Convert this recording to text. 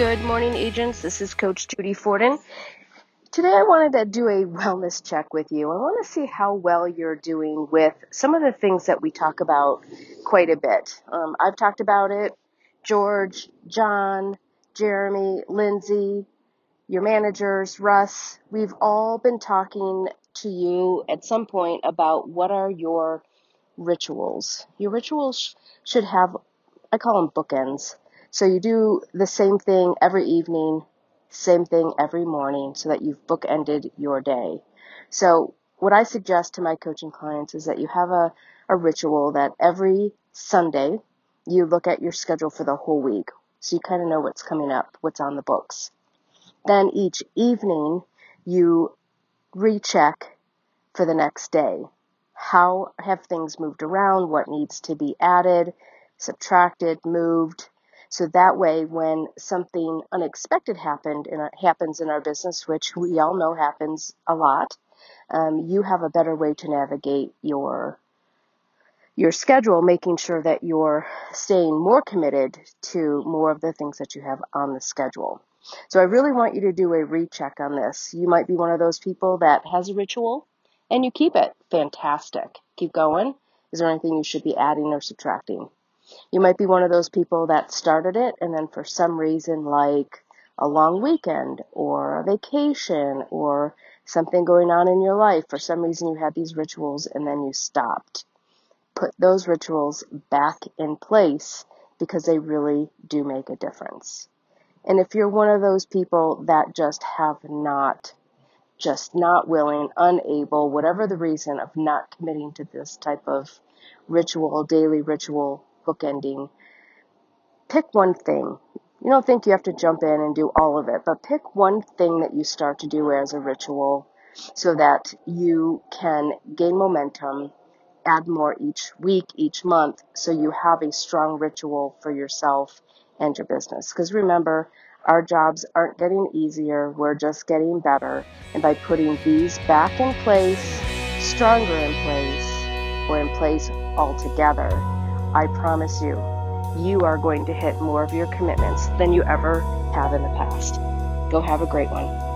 friends. This is Coach Judy Forden. Today I wanted to do a wellness check with you. I want to see how well you're doing with some of the things that we talk about quite a bit. Um, I've talked about it. George, John, Jeremy, Lindsay, your managers, Russ, we've all been talking to you at some point about what are your rituals. Your rituals should have, I call them bookends. So you do the same thing every evening, same thing every morning so that you've bookended your day. So what I suggest to my coaching clients is that you have a, a ritual that every Sunday you look at your schedule for the whole week. So you kind of know what's coming up, what's on the books. Then each evening you recheck for the next day. How have things moved around? What needs to be added, subtracted, moved? So that way, when something unexpected happened in our, happens in our business, which we all know happens a lot, um, you have a better way to navigate your your schedule, making sure that you're staying more committed to more of the things that you have on the schedule. So I really want you to do a recheck on this. You might be one of those people that has a ritual and you keep it. Fantastic. Keep going. Is there anything you should be adding or subtracting? You might be one of those people that started it and then for some reason like a long weekend or a vacation or something going on in your life, for some reason you had these rituals and then you stopped. Put those rituals back in place because they really do make a difference. And if you're one of those people that just have not, just not willing, unable, whatever the reason of not committing to this type of ritual, daily ritual, bookending. Pick one thing. You don't think you have to jump in and do all of it, but pick one thing that you start to do as a ritual so that you can gain momentum, add more each week, each month, so you have a strong ritual for yourself and your business. Because remember, our jobs aren't getting easier, we're just getting better. And by putting these back in place, stronger in place, or in place altogether, I promise you, you are going to hit more of your commitments than you ever have in the past. Go have a great one.